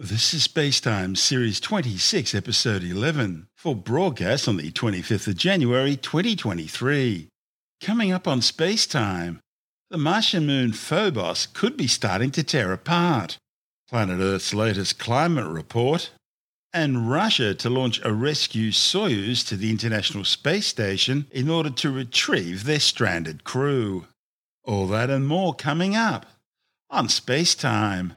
This is Spacetime Series 26, Episode 11, for broadcast on the 25th of January 2023. Coming up on Spacetime, the Martian moon Phobos could be starting to tear apart, Planet Earth's latest climate report, and Russia to launch a rescue Soyuz to the International Space Station in order to retrieve their stranded crew. All that and more coming up on Spacetime.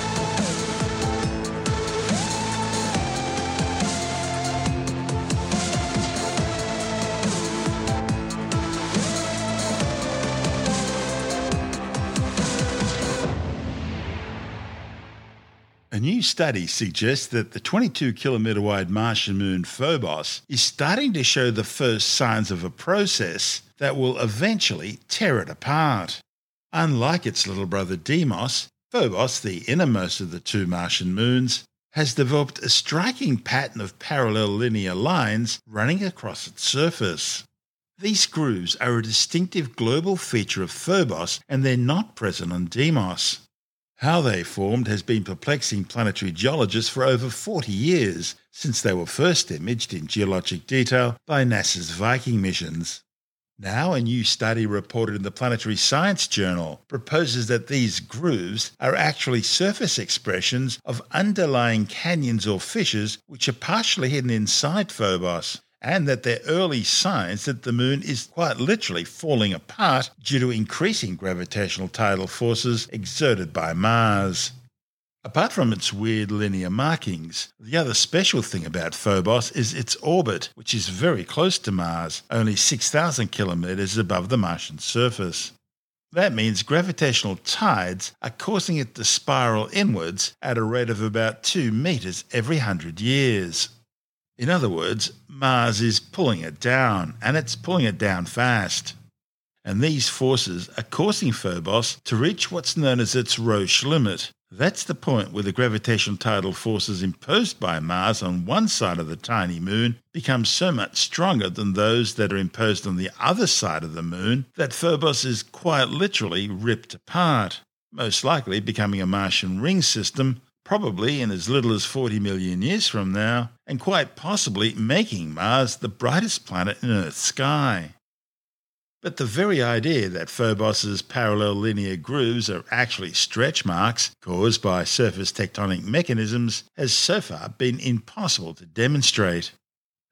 New study suggests that the 22 kilometre wide Martian moon Phobos is starting to show the first signs of a process that will eventually tear it apart. Unlike its little brother Deimos, Phobos, the innermost of the two Martian moons, has developed a striking pattern of parallel linear lines running across its surface. These grooves are a distinctive global feature of Phobos and they're not present on Deimos. How they formed has been perplexing planetary geologists for over 40 years, since they were first imaged in geologic detail by NASA's Viking missions. Now, a new study reported in the Planetary Science Journal proposes that these grooves are actually surface expressions of underlying canyons or fissures which are partially hidden inside Phobos and that they're early signs that the moon is quite literally falling apart due to increasing gravitational tidal forces exerted by Mars. Apart from its weird linear markings, the other special thing about Phobos is its orbit, which is very close to Mars, only 6,000 kilometres above the Martian surface. That means gravitational tides are causing it to spiral inwards at a rate of about 2 metres every 100 years. In other words, Mars is pulling it down, and it's pulling it down fast. And these forces are causing Phobos to reach what's known as its Roche limit. That's the point where the gravitational tidal forces imposed by Mars on one side of the tiny moon become so much stronger than those that are imposed on the other side of the moon that Phobos is quite literally ripped apart, most likely becoming a Martian ring system probably in as little as 40 million years from now, and quite possibly making Mars the brightest planet in Earth's sky. But the very idea that Phobos's parallel linear grooves are actually stretch marks caused by surface tectonic mechanisms has so far been impossible to demonstrate.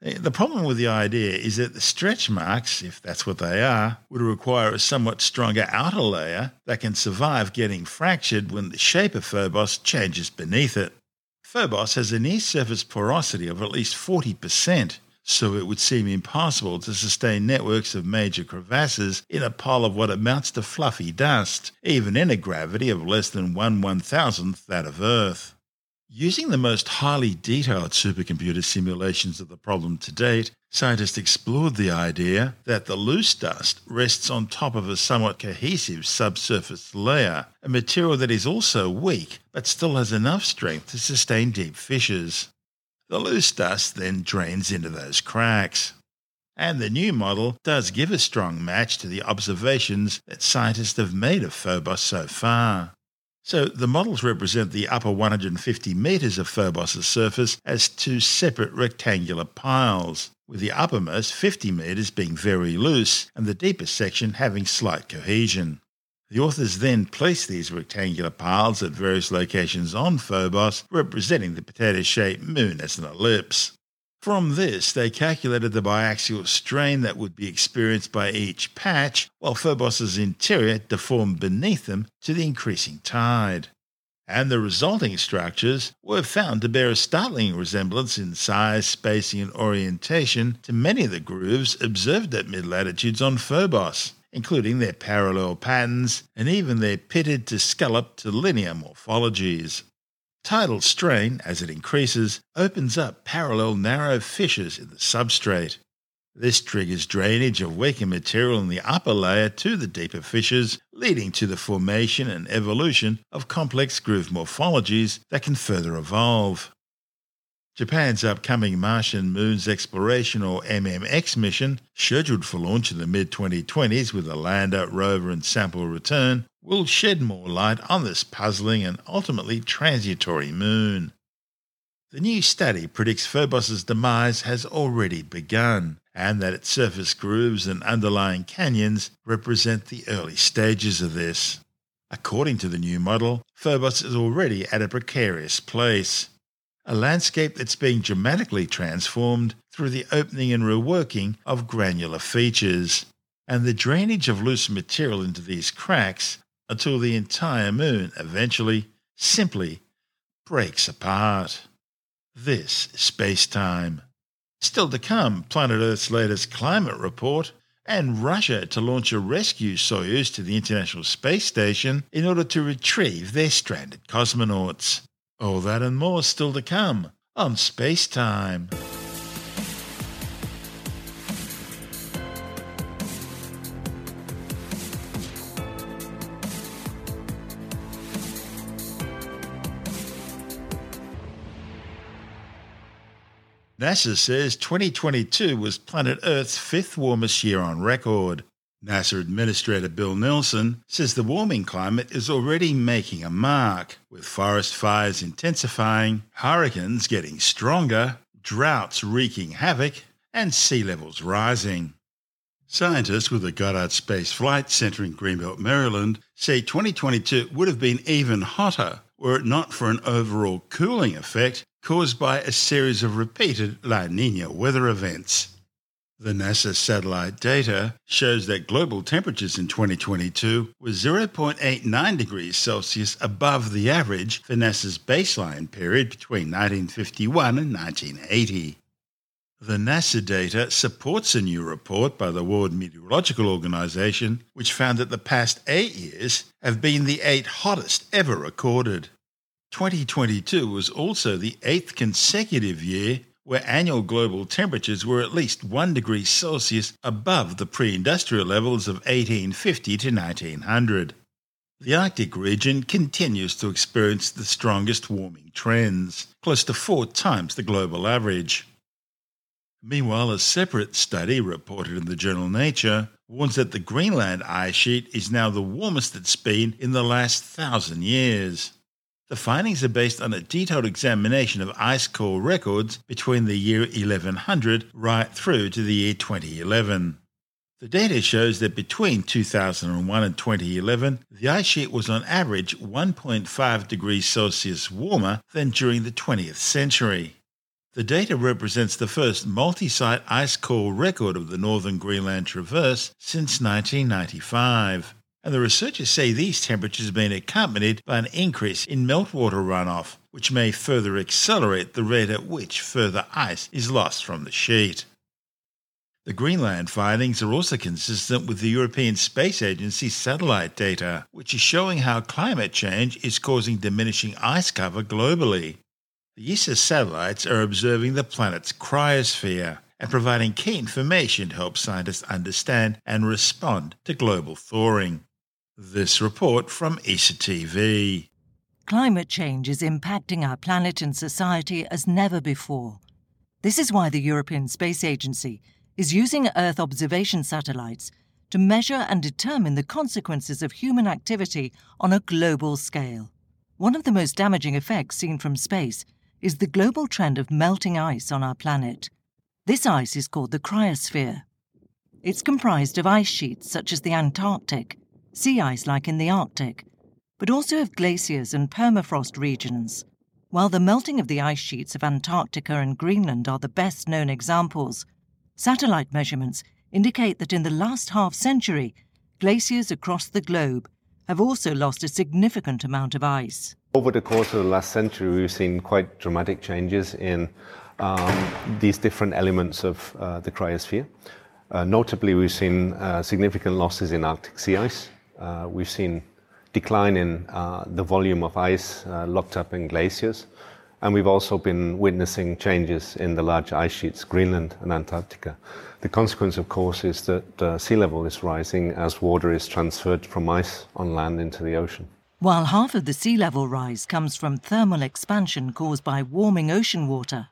Eh, the problem with the idea is that the stretch marks, if that's what they are, would require a somewhat stronger outer layer that can survive getting fractured when the shape of Phobos changes beneath it. Phobos has a near surface porosity of at least 40%, so it would seem impossible to sustain networks of major crevasses in a pile of what amounts to fluffy dust, even in a gravity of less than one one thousandth that of Earth. Using the most highly detailed supercomputer simulations of the problem to date, scientists explored the idea that the loose dust rests on top of a somewhat cohesive subsurface layer, a material that is also weak but still has enough strength to sustain deep fissures. The loose dust then drains into those cracks. And the new model does give a strong match to the observations that scientists have made of Phobos so far. So the models represent the upper 150 metres of Phobos' surface as two separate rectangular piles, with the uppermost 50 metres being very loose and the deepest section having slight cohesion. The authors then place these rectangular piles at various locations on Phobos, representing the potato shaped moon as an ellipse. From this, they calculated the biaxial strain that would be experienced by each patch, while Phobos's interior deformed beneath them to the increasing tide. And the resulting structures were found to bear a startling resemblance in size, spacing, and orientation to many of the grooves observed at mid latitudes on Phobos, including their parallel patterns and even their pitted to scalloped to linear morphologies. Tidal strain, as it increases, opens up parallel narrow fissures in the substrate. This triggers drainage of weaker material in the upper layer to the deeper fissures, leading to the formation and evolution of complex groove morphologies that can further evolve. Japan's upcoming Martian Moons Exploration or MMX mission, scheduled for launch in the mid 2020s with a lander, rover, and sample return, will shed more light on this puzzling and ultimately transitory moon. The new study predicts Phobos' demise has already begun, and that its surface grooves and underlying canyons represent the early stages of this. According to the new model, Phobos is already at a precarious place a landscape that's being dramatically transformed through the opening and reworking of granular features, and the drainage of loose material into these cracks until the entire moon eventually, simply, breaks apart. This is space time. Still to come, Planet Earth's latest climate report, and Russia to launch a rescue Soyuz to the International Space Station in order to retrieve their stranded cosmonauts. All that and more still to come on Space NASA says 2022 was planet Earth's fifth warmest year on record. NASA Administrator Bill Nelson says the warming climate is already making a mark, with forest fires intensifying, hurricanes getting stronger, droughts wreaking havoc, and sea levels rising. Scientists with the Goddard Space Flight Center in Greenbelt, Maryland, say 2022 would have been even hotter were it not for an overall cooling effect caused by a series of repeated La Nina weather events. The NASA satellite data shows that global temperatures in 2022 were 0.89 degrees Celsius above the average for NASA's baseline period between 1951 and 1980. The NASA data supports a new report by the World Meteorological Organization, which found that the past eight years have been the eight hottest ever recorded. 2022 was also the eighth consecutive year where annual global temperatures were at least 1 degree Celsius above the pre industrial levels of 1850 to 1900. The Arctic region continues to experience the strongest warming trends, close to four times the global average. Meanwhile, a separate study reported in the journal Nature warns that the Greenland ice sheet is now the warmest it's been in the last thousand years. The findings are based on a detailed examination of ice core records between the year 1100 right through to the year 2011. The data shows that between 2001 and 2011, the ice sheet was on average 1.5 degrees Celsius warmer than during the 20th century. The data represents the first multi site ice core record of the Northern Greenland Traverse since 1995 and the researchers say these temperatures have been accompanied by an increase in meltwater runoff, which may further accelerate the rate at which further ice is lost from the sheet. The Greenland findings are also consistent with the European Space Agency satellite data, which is showing how climate change is causing diminishing ice cover globally. The ESA satellites are observing the planet's cryosphere and providing key information to help scientists understand and respond to global thawing. This report from ESA TV. Climate change is impacting our planet and society as never before. This is why the European Space Agency is using Earth observation satellites to measure and determine the consequences of human activity on a global scale. One of the most damaging effects seen from space is the global trend of melting ice on our planet. This ice is called the cryosphere. It's comprised of ice sheets such as the Antarctic, sea ice like in the Arctic, but also of glaciers and permafrost regions. While the melting of the ice sheets of Antarctica and Greenland are the best known examples, satellite measurements indicate that in the last half century, glaciers across the globe have also lost a significant amount of ice. Over the course of the last century, we've seen quite dramatic changes in um, these different elements of uh, the cryosphere. Uh, notably, we've seen uh, significant losses in Arctic sea ice, we've seen decline in uh, the volume of ice uh, locked up in glaciers, and we've also been witnessing changes in the large ice sheets, Greenland and Antarctica. The consequence, of course, is that uh, sea level is rising as water is transferred from ice on land into the ocean. While half of the sea level rise comes from thermal expansion caused by warming ocean water,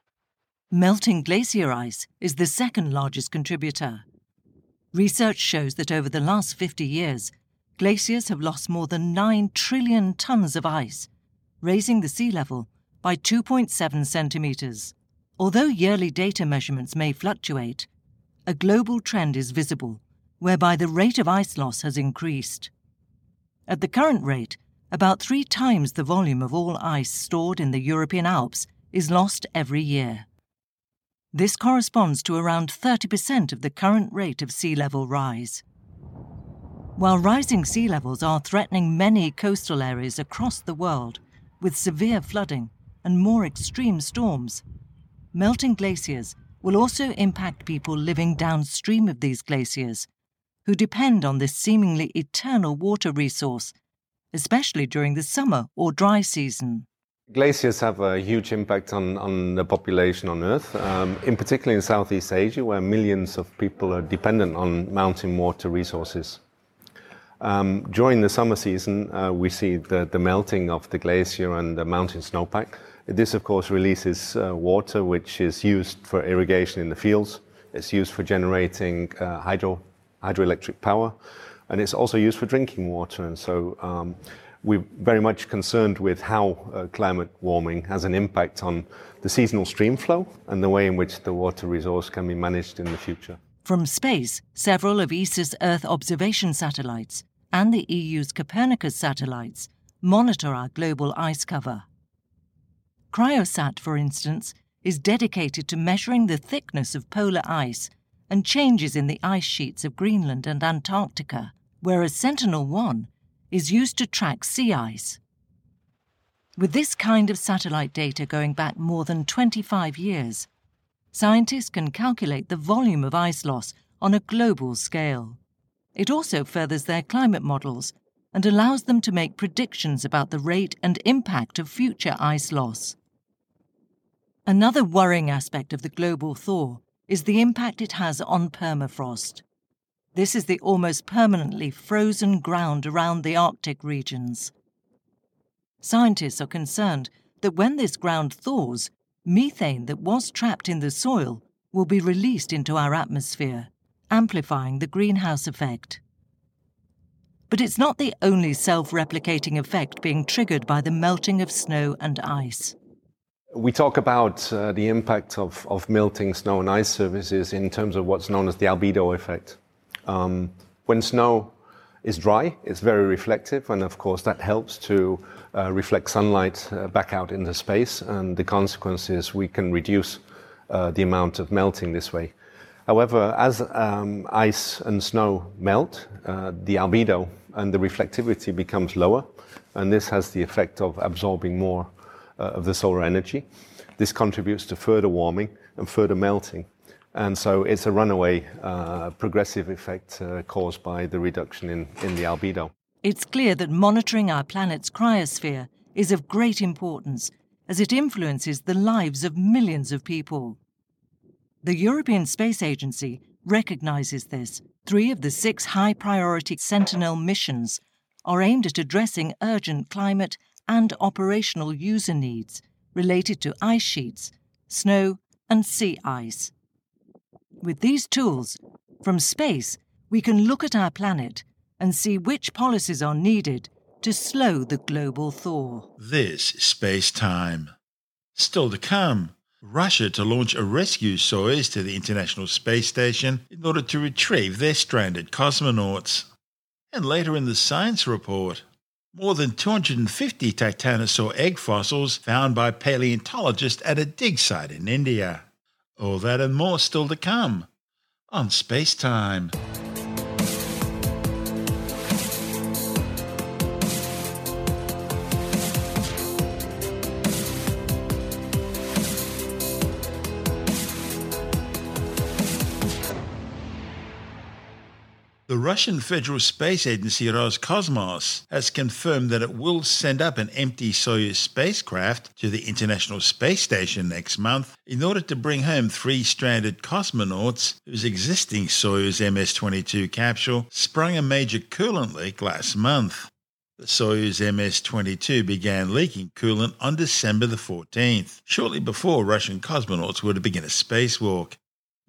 Melting glacier ice is the second largest contributor. Research shows that over the last 50 years, glaciers have lost more than 9 trillion tons of ice, raising the sea level by 2.7 centimetres. Although yearly data measurements may fluctuate, a global trend is visible whereby the rate of ice loss has increased. At the current rate, about three times the volume of all ice stored in the European Alps is lost every year. This corresponds to around 30% of the current rate of sea level rise. While rising sea levels are threatening many coastal areas across the world with severe flooding and more extreme storms, melting glaciers will also impact people living downstream of these glaciers, who depend on this seemingly eternal water resource, especially during the summer or dry season. Glaciers have a huge impact on, on the population on Earth, um, in particular in Southeast Asia, where millions of people are dependent on mountain water resources. Um, during the summer season, uh, we see the, the melting of the glacier and the mountain snowpack. This, of course, releases uh, water which is used for irrigation in the fields. It's used for generating uh, hydro, hydroelectric power, and it's also used for drinking water. And so um, we're very much concerned with how uh, climate warming has an impact on the seasonal stream flow and the way in which the water resource can be managed in the future. From space, several of ESA's Earth observation satellites and the EU's Copernicus satellites monitor our global ice cover. Cryosat, for instance, is dedicated to measuring the thickness of polar ice and changes in the ice sheets of Greenland and Antarctica, whereas Sentinel 1 is used to track sea ice. With this kind of satellite data going back more than 25 years, scientists can calculate the volume of ice loss on a global scale. It also furthers their climate models and allows them to make predictions about the rate and impact of future ice loss. Another worrying aspect of the global thaw is the impact it has on permafrost. This is the almost permanently frozen ground around the Arctic regions. Scientists are concerned that when this ground thaws, methane that was trapped in the soil will be released into our atmosphere, amplifying the greenhouse effect. But it's not the only self replicating effect being triggered by the melting of snow and ice. We talk about uh, the impact of, of melting snow and ice surfaces in terms of what's known as the albedo effect. Um, when snow is dry, it's very reflective, and of course, that helps to uh, reflect sunlight uh, back out into space. And the consequence is we can reduce uh, the amount of melting this way. However, as um, ice and snow melt, uh, the albedo and the reflectivity becomes lower, and this has the effect of absorbing more uh, of the solar energy. This contributes to further warming and further melting. And so it's a runaway uh, progressive effect uh, caused by the reduction in, in the albedo. It's clear that monitoring our planet's cryosphere is of great importance as it influences the lives of millions of people. The European Space Agency recognizes this. Three of the six high priority Sentinel missions are aimed at addressing urgent climate and operational user needs related to ice sheets, snow, and sea ice. With these tools, from space, we can look at our planet and see which policies are needed to slow the global thaw. This is space time. Still to come, Russia to launch a rescue Soyuz to the International Space Station in order to retrieve their stranded cosmonauts. And later in the science report, more than 250 titanosaur egg fossils found by paleontologists at a dig site in India. All that and more still to come on Space Time. The Russian Federal Space Agency Roscosmos has confirmed that it will send up an empty Soyuz spacecraft to the International Space Station next month in order to bring home three stranded cosmonauts whose existing Soyuz MS 22 capsule sprung a major coolant leak last month. The Soyuz MS 22 began leaking coolant on December the 14th, shortly before Russian cosmonauts were to begin a spacewalk.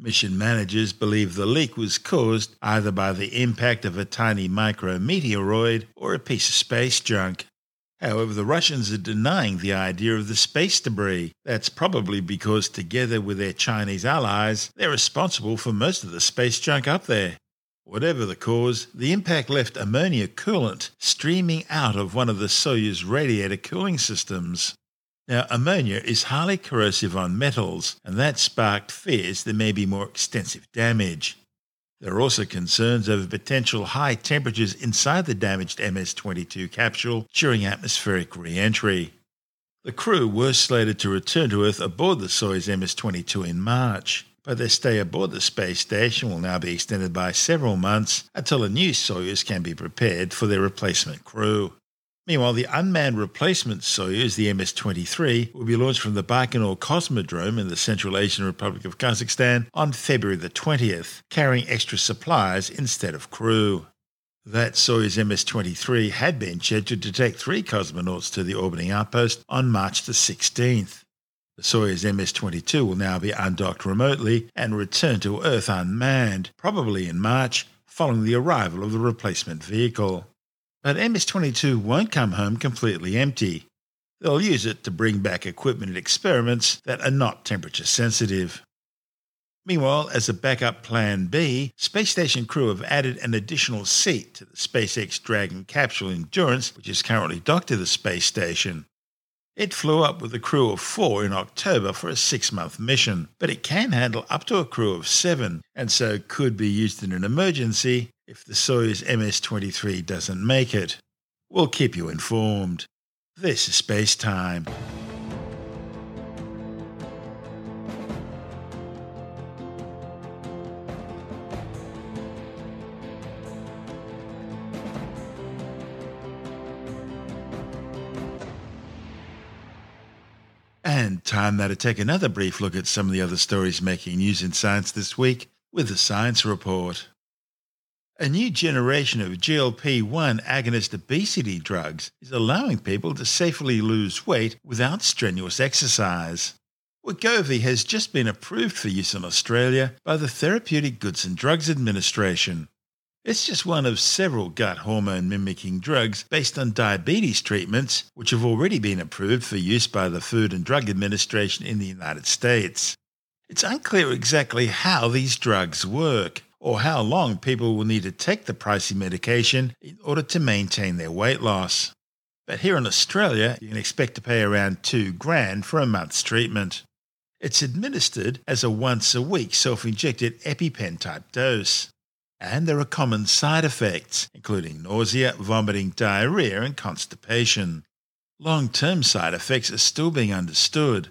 Mission managers believe the leak was caused either by the impact of a tiny micrometeoroid or a piece of space junk. However, the Russians are denying the idea of the space debris. That's probably because, together with their Chinese allies, they're responsible for most of the space junk up there. Whatever the cause, the impact left ammonia coolant streaming out of one of the Soyuz radiator cooling systems. Now, ammonia is highly corrosive on metals, and that sparked fears there may be more extensive damage. There are also concerns over potential high temperatures inside the damaged MS 22 capsule during atmospheric re entry. The crew were slated to return to Earth aboard the Soyuz MS 22 in March but their stay aboard the space station will now be extended by several months until a new Soyuz can be prepared for their replacement crew. Meanwhile, the unmanned replacement Soyuz, the MS 23, will be launched from the Baikonur Cosmodrome in the Central Asian Republic of Kazakhstan on February the 20th, carrying extra supplies instead of crew. That Soyuz MS 23 had been scheduled to take three cosmonauts to the orbiting outpost on March the 16th. The Soyuz MS 22 will now be undocked remotely and return to Earth unmanned, probably in March, following the arrival of the replacement vehicle. But MS 22 won't come home completely empty. They'll use it to bring back equipment and experiments that are not temperature sensitive. Meanwhile, as a backup plan B, space station crew have added an additional seat to the SpaceX Dragon capsule Endurance, which is currently docked to the space station. It flew up with a crew of four in October for a six month mission, but it can handle up to a crew of seven, and so could be used in an emergency if the Soyuz MS 23 doesn't make it. We'll keep you informed. This is Space Time. And time now to take another brief look at some of the other stories making news in science this week with the Science Report. A new generation of GLP 1 agonist obesity drugs is allowing people to safely lose weight without strenuous exercise. Wegovy has just been approved for use in Australia by the Therapeutic Goods and Drugs Administration. It's just one of several gut hormone mimicking drugs based on diabetes treatments, which have already been approved for use by the Food and Drug Administration in the United States. It's unclear exactly how these drugs work or how long people will need to take the pricey medication in order to maintain their weight loss. But here in Australia, you can expect to pay around 2 grand for a month's treatment. It's administered as a once a week self injected EpiPen type dose and there are common side effects, including nausea, vomiting, diarrhea, and constipation. Long term side effects are still being understood.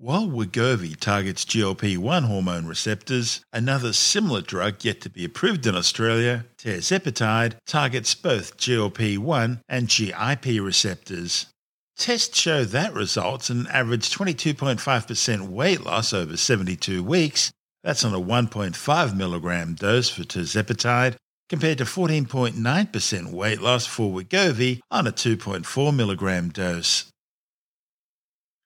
While Wegovy targets GLP 1 hormone receptors, another similar drug yet to be approved in Australia, tirzepatide, targets both GLP 1 and GIP receptors. Tests show that results in an average 22.5% weight loss over 72 weeks that's on a 1.5 milligram dose for tirzepatide, compared to 14.9% weight loss for Wegovy on a 2.4 milligram dose.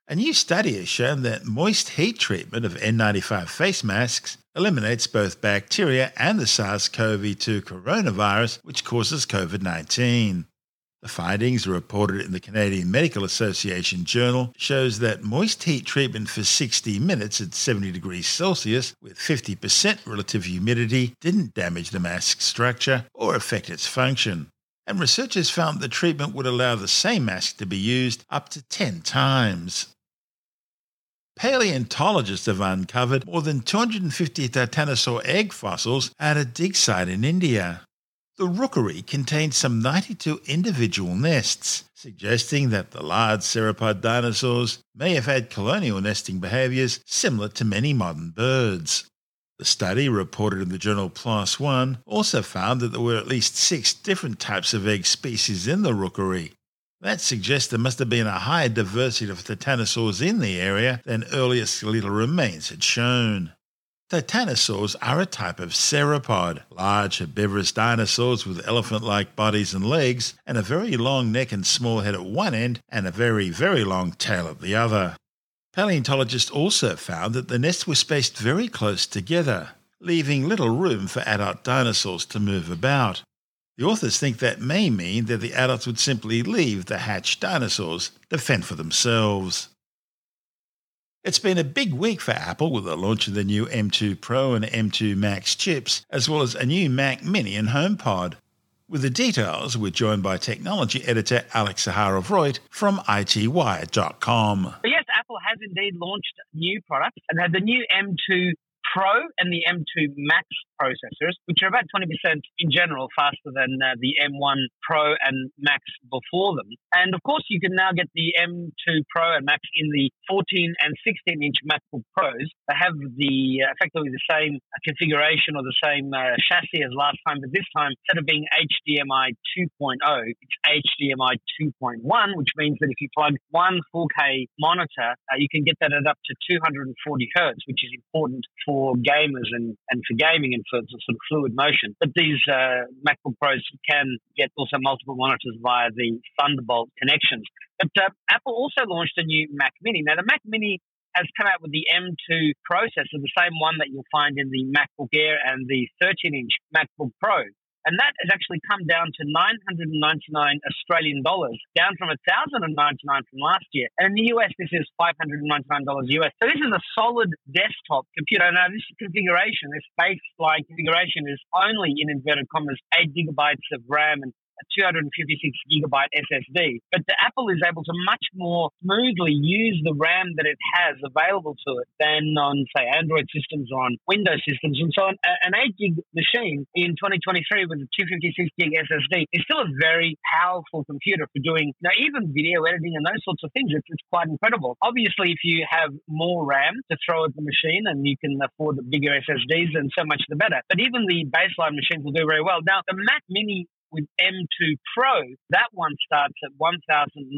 A new study has shown that moist heat treatment of N95 face masks eliminates both bacteria and the SARS CoV 2 coronavirus, which causes COVID 19. The findings reported in the Canadian Medical Association Journal shows that moist heat treatment for 60 minutes at 70 degrees Celsius with 50% relative humidity didn't damage the mask structure or affect its function. And researchers found the treatment would allow the same mask to be used up to 10 times. Paleontologists have uncovered more than 250 titanosaur egg fossils at a dig site in India. The rookery contained some 92 individual nests, suggesting that the large theropod dinosaurs may have had colonial nesting behaviours similar to many modern birds. The study, reported in the journal PLOS One, also found that there were at least six different types of egg species in the rookery. That suggests there must have been a higher diversity of titanosaurs in the area than earlier skeletal remains had shown. Titanosaurs are a type of sauropod, large herbivorous dinosaurs with elephant like bodies and legs, and a very long neck and small head at one end, and a very, very long tail at the other. Paleontologists also found that the nests were spaced very close together, leaving little room for adult dinosaurs to move about. The authors think that may mean that the adults would simply leave the hatched dinosaurs to fend for themselves. It's been a big week for Apple with the launch of the new M2 Pro and M2 Max chips, as well as a new Mac Mini and HomePod. With the details, we're joined by technology editor Alex Zaharov-Reutt from ITWire.com. Yes, Apple has indeed launched new products and had the new M2 Pro and the M2 Max processors, which are about 20% in general faster than uh, the M1 Pro and Max before them. And of course, you can now get the M2 Pro and Max in the 14 and 16 inch MacBook Pros. They have the uh, effectively the same configuration or the same uh, chassis as last time, but this time instead of being HDMI 2.0, it's HDMI 2.1, which means that if you plug one 4K monitor, uh, you can get that at up to 240 hertz, which is important for for gamers and, and for gaming and for sort of fluid motion. But these uh, MacBook Pros can get also multiple monitors via the Thunderbolt connections. But uh, Apple also launched a new Mac Mini. Now, the Mac Mini has come out with the M2 processor, the same one that you'll find in the MacBook Air and the 13 inch MacBook Pro. And that has actually come down to 999 Australian dollars, down from 1,099 from last year. And in the US, this is $599 US. So this is a solid desktop computer. Now, this configuration, this space-like configuration is only in inverted commas, 8 gigabytes of RAM and 256 gigabyte SSD. But the Apple is able to much more smoothly use the RAM that it has available to it than on, say, Android systems or on Windows systems. And so an 8 gig machine in 2023 with a 256 gig SSD is still a very powerful computer for doing you know, even video editing and those sorts of things. It's, it's quite incredible. Obviously, if you have more RAM to throw at the machine and you can afford the bigger SSDs, then so much the better. But even the baseline machines will do very well. Now, the Mac Mini with M2 Pro, that one starts at $1,999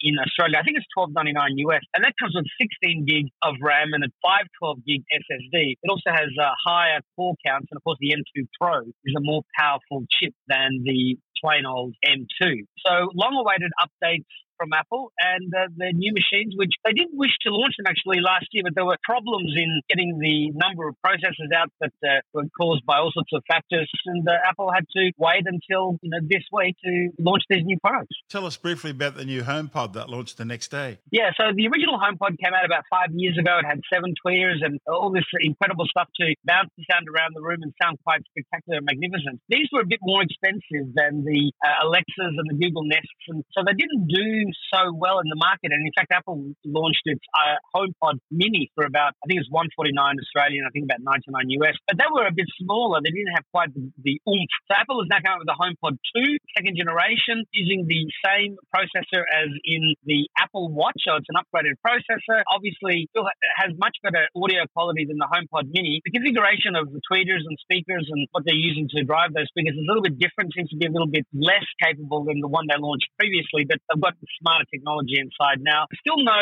in Australia. I think it's $12.99 US. And that comes with 16 gig of RAM and a 512 gig SSD. It also has uh, higher core counts. And of course, the M2 Pro is a more powerful chip than the plain old M2. So long awaited updates from Apple and uh, their new machines, which they did wish to launch them actually last year, but there were problems in getting the number of processors out that uh, were caused by all sorts of factors, and uh, Apple had to wait until you know this week to launch these new products. Tell us briefly about the new HomePod that launched the next day. Yeah, so the original HomePod came out about five years ago. It had seven tweeters and all this incredible stuff to bounce the sound around the room and sound quite spectacular and magnificent. These were a bit more expensive than the uh, Alexas and the Google Nests, and so they didn't do so well in the market. And in fact, Apple launched its uh, HomePod Mini for about, I think it was 149 Australian, I think about 99 US. But they were a bit smaller. They didn't have quite the, the oomph. So Apple has now come out with the HomePod 2, second generation, using the same processor as in the Apple Watch. So it's an upgraded processor. Obviously, still has much better audio quality than the HomePod Mini. The configuration of the tweeters and speakers and what they're using to drive those speakers is a little bit different. Seems to be a little bit less capable than the one they launched previously, but they've got smarter technology inside now. Still no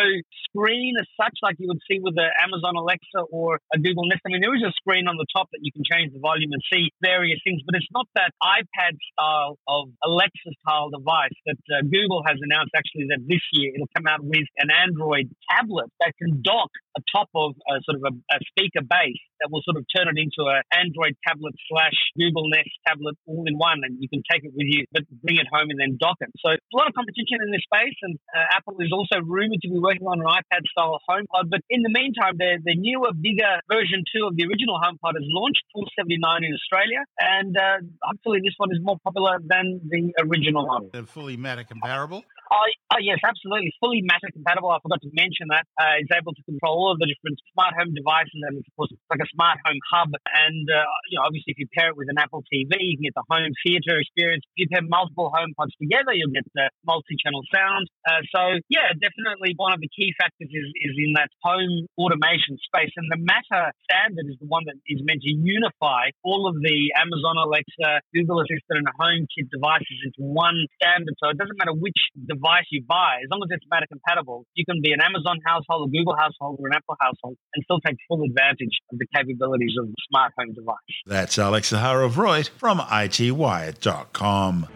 screen as such, like you would see with the Amazon Alexa or a Google Nest. I mean, there is a screen on the top that you can change the volume and see various things, but it's not that iPad style of Alexa style device that uh, Google has announced actually that this year it'll come out with an Android tablet that can dock atop of a sort of a, a speaker base that will sort of turn it into an Android tablet slash Google Nest tablet all in one, and you can take it with you, but bring it home and then dock it. So a lot of competition in this space, and uh, Apple is also rumored to be working on an iPad-style HomePod. But in the meantime, the, the newer, bigger version two of the original HomePod has launched, 479 in Australia, and uh, hopefully this one is more popular than the original one. They're fully Matter comparable. Oh, oh, yes, absolutely. Fully Matter compatible. I forgot to mention that. Uh, it's able to control all of the different smart home devices and, of course, it's like a smart home hub. And, uh, you know, obviously, if you pair it with an Apple TV, you can get the home theater experience. If you pair multiple HomePods together, you'll get the multi channel sound. Uh, so, yeah, definitely one of the key factors is, is in that home automation space. And the Matter standard is the one that is meant to unify all of the Amazon Alexa, Google Assistant, and HomeKit devices into one standard. So it doesn't matter which device device you buy, as long as it's Matter compatible, you can be an Amazon household, a Google household, or an Apple household and still take full advantage of the capabilities of the smart home device. That's Alex Zaharov-Reutt from ITWire.com.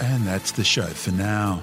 And that's the show for now.